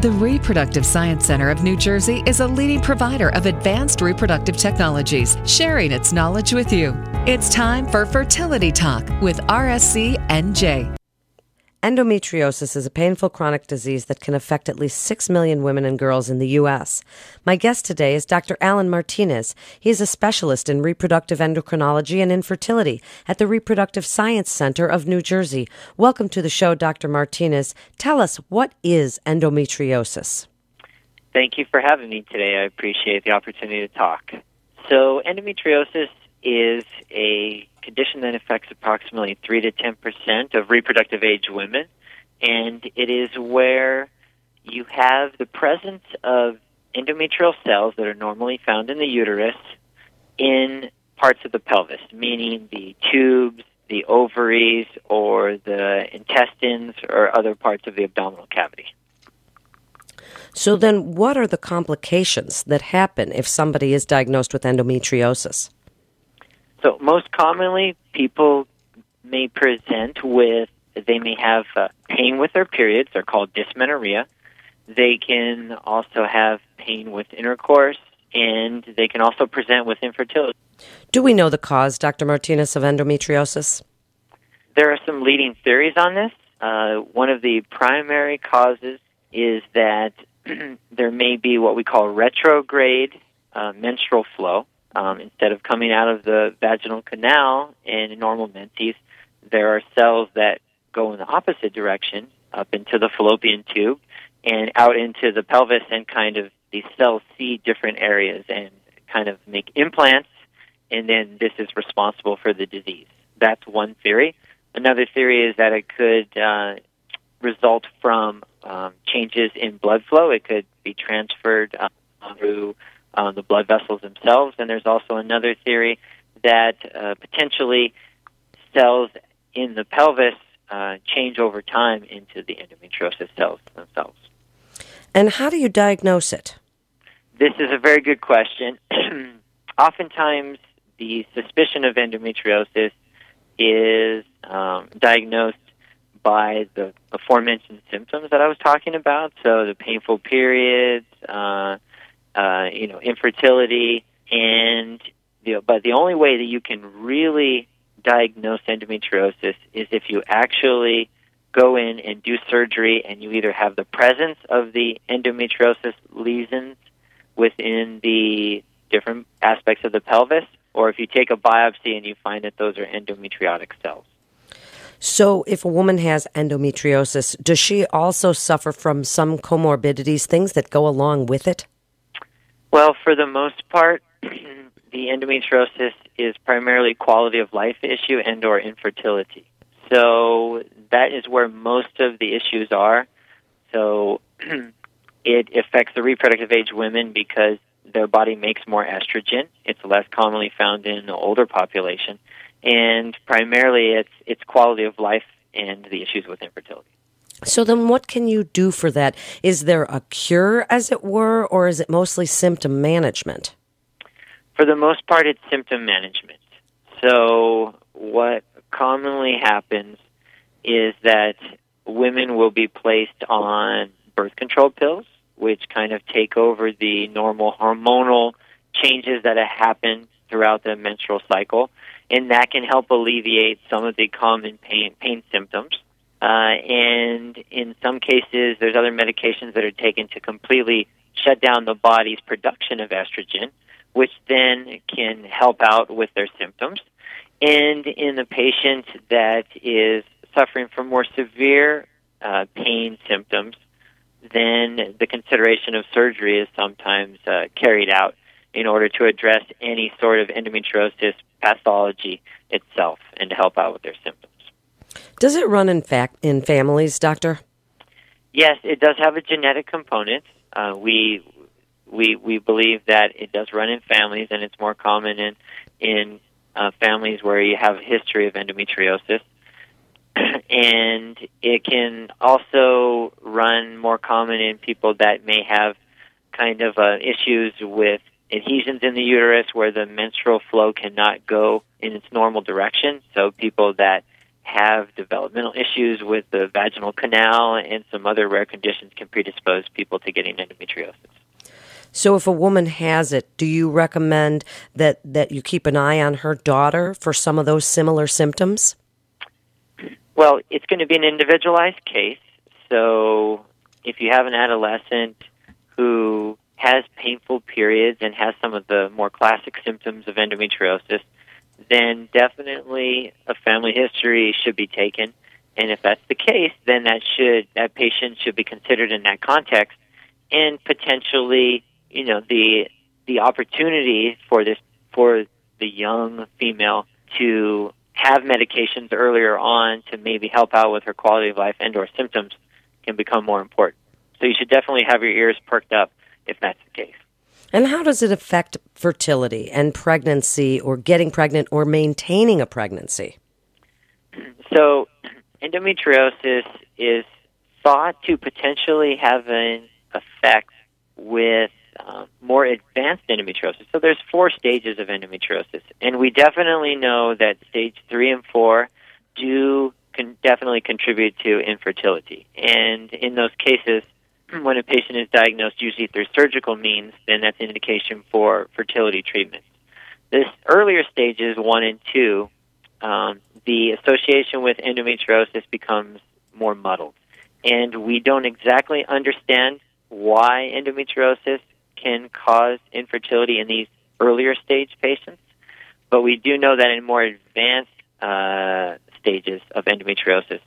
The Reproductive Science Center of New Jersey is a leading provider of advanced reproductive technologies, sharing its knowledge with you. It's time for Fertility Talk with RSC NJ. Endometriosis is a painful chronic disease that can affect at least 6 million women and girls in the U.S. My guest today is Dr. Alan Martinez. He is a specialist in reproductive endocrinology and infertility at the Reproductive Science Center of New Jersey. Welcome to the show, Dr. Martinez. Tell us, what is endometriosis? Thank you for having me today. I appreciate the opportunity to talk. So, endometriosis is a condition that affects approximately 3 to 10 percent of reproductive age women, and it is where you have the presence of endometrial cells that are normally found in the uterus in parts of the pelvis, meaning the tubes, the ovaries, or the intestines, or other parts of the abdominal cavity. So, then what are the complications that happen if somebody is diagnosed with endometriosis? So, most commonly, people may present with they may have uh, pain with their periods. They're called dysmenorrhea. They can also have pain with intercourse, and they can also present with infertility. Do we know the cause, Dr. Martinez, of endometriosis? There are some leading theories on this. Uh, one of the primary causes is that there may be what we call retrograde uh, menstrual flow. Um, instead of coming out of the vaginal canal in normal menses, there are cells that go in the opposite direction up into the fallopian tube and out into the pelvis, and kind of these cells see different areas and kind of make implants, and then this is responsible for the disease. That's one theory. Another theory is that it could uh, result from um, changes in blood flow. It could be transferred um, through uh, the blood vessels themselves. And there's also another theory that uh, potentially cells in the pelvis uh, change over time into the endometriosis cells themselves. And how do you diagnose it? This is a very good question. Oftentimes, the suspicion of endometriosis is um, diagnosed by the aforementioned symptoms that I was talking about. So, the painful periods, uh, uh, you know, infertility, and you know, but the only way that you can really diagnose endometriosis is if you actually go in and do surgery and you either have the presence of the endometriosis lesions within the different aspects of the pelvis, or if you take a biopsy and you find that those are endometriotic cells. So, if a woman has endometriosis, does she also suffer from some comorbidities, things that go along with it? Well, for the most part, the endometriosis is primarily quality of life issue and or infertility. So that is where most of the issues are. So it affects the reproductive age women because their body makes more estrogen. It's less commonly found in the older population, and primarily it's it's quality of life and the issues with infertility. So then what can you do for that? Is there a cure as it were or is it mostly symptom management? For the most part it's symptom management. So what commonly happens is that women will be placed on birth control pills which kind of take over the normal hormonal changes that have happened throughout the menstrual cycle and that can help alleviate some of the common pain pain symptoms uh, and in some cases, there's other medications that are taken to completely shut down the body's production of estrogen, which then can help out with their symptoms. And in the patient that is suffering from more severe uh, pain symptoms, then the consideration of surgery is sometimes uh, carried out in order to address any sort of endometriosis pathology itself and to help out with their symptoms. Does it run in fact in families, doctor? Yes, it does have a genetic component. Uh, we we we believe that it does run in families, and it's more common in in uh, families where you have a history of endometriosis. and it can also run more common in people that may have kind of uh, issues with adhesions in the uterus where the menstrual flow cannot go in its normal direction. So people that have developmental issues with the vaginal canal and some other rare conditions can predispose people to getting endometriosis. So, if a woman has it, do you recommend that, that you keep an eye on her daughter for some of those similar symptoms? Well, it's going to be an individualized case. So, if you have an adolescent who has painful periods and has some of the more classic symptoms of endometriosis, then definitely a family history should be taken. And if that's the case, then that should that patient should be considered in that context, and potentially, you know, the the opportunity for this for the young female to have medications earlier on to maybe help out with her quality of life and or symptoms can become more important. So you should definitely have your ears perked up if that's the case. And how does it affect fertility and pregnancy or getting pregnant or maintaining a pregnancy? So, endometriosis is thought to potentially have an effect with um, more advanced endometriosis. So, there's four stages of endometriosis, and we definitely know that stage three and four do can definitely contribute to infertility. And in those cases, when a patient is diagnosed, usually through surgical means, then that's an indication for fertility treatment. This earlier stages, one and two, um, the association with endometriosis becomes more muddled. And we don't exactly understand why endometriosis can cause infertility in these earlier stage patients, but we do know that in more advanced uh, stages of endometriosis,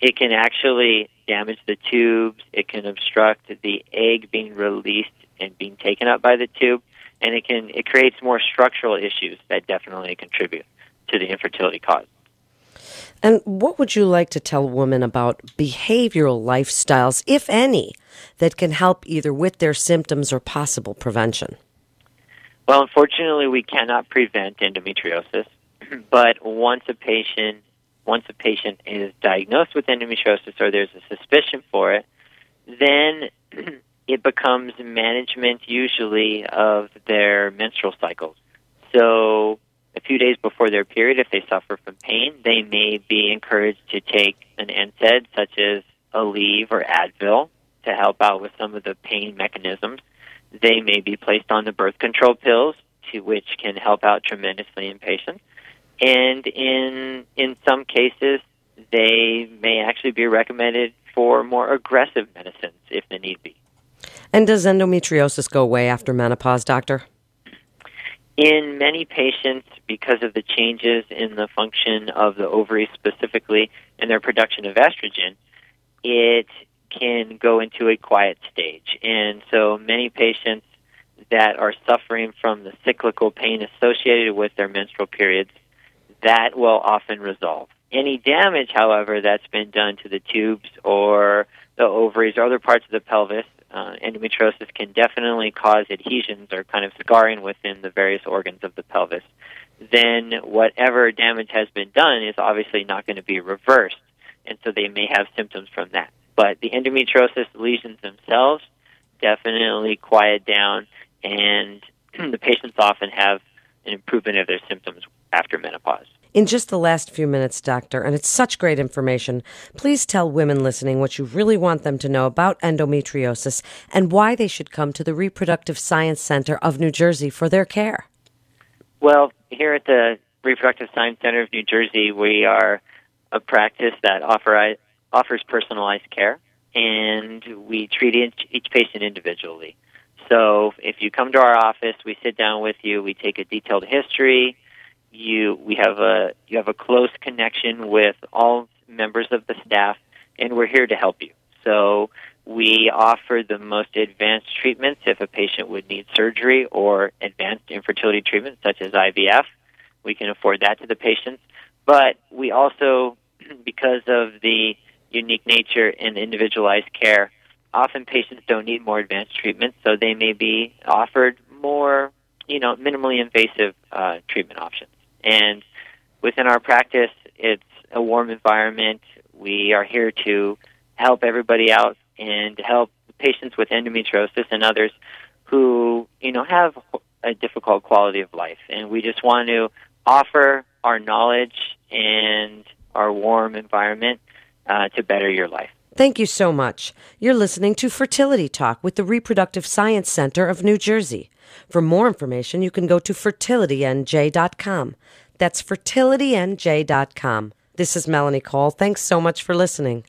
it can actually damage the tubes. It can obstruct the egg being released and being taken up by the tube, and it can it creates more structural issues that definitely contribute to the infertility cause. And what would you like to tell women about behavioral lifestyles, if any, that can help either with their symptoms or possible prevention? Well, unfortunately, we cannot prevent endometriosis, but once a patient once a patient is diagnosed with endometriosis or there's a suspicion for it, then it becomes management usually of their menstrual cycles. So, a few days before their period, if they suffer from pain, they may be encouraged to take an NSAID such as Aleve or Advil to help out with some of the pain mechanisms. They may be placed on the birth control pills, to which can help out tremendously in patients and in in some cases they may actually be recommended for more aggressive medicines if the need be. And does endometriosis go away after menopause, doctor? In many patients, because of the changes in the function of the ovaries specifically and their production of estrogen, it can go into a quiet stage. And so many patients that are suffering from the cyclical pain associated with their menstrual periods that will often resolve. Any damage, however, that's been done to the tubes or the ovaries or other parts of the pelvis, uh, endometriosis can definitely cause adhesions or kind of scarring within the various organs of the pelvis. Then whatever damage has been done is obviously not going to be reversed, and so they may have symptoms from that. But the endometriosis lesions themselves definitely quiet down, and the patients often have an improvement of their symptoms after menopause. In just the last few minutes, Doctor, and it's such great information, please tell women listening what you really want them to know about endometriosis and why they should come to the Reproductive Science Center of New Jersey for their care. Well, here at the Reproductive Science Center of New Jersey, we are a practice that offer, offers personalized care, and we treat each, each patient individually. So if you come to our office, we sit down with you, we take a detailed history. You we have a you have a close connection with all members of the staff, and we're here to help you. So we offer the most advanced treatments if a patient would need surgery or advanced infertility treatments such as IVF. We can afford that to the patients. But we also, because of the unique nature and individualized care, often patients don't need more advanced treatments, so they may be offered more, you know, minimally invasive uh, treatment options. And within our practice, it's a warm environment. We are here to help everybody out and help patients with endometriosis and others who, you know, have a difficult quality of life. And we just want to offer our knowledge and our warm environment uh, to better your life. Thank you so much. You're listening to Fertility Talk with the Reproductive Science Center of New Jersey. For more information, you can go to fertilitynj.com. That's fertilitynj.com. This is Melanie Cole. Thanks so much for listening.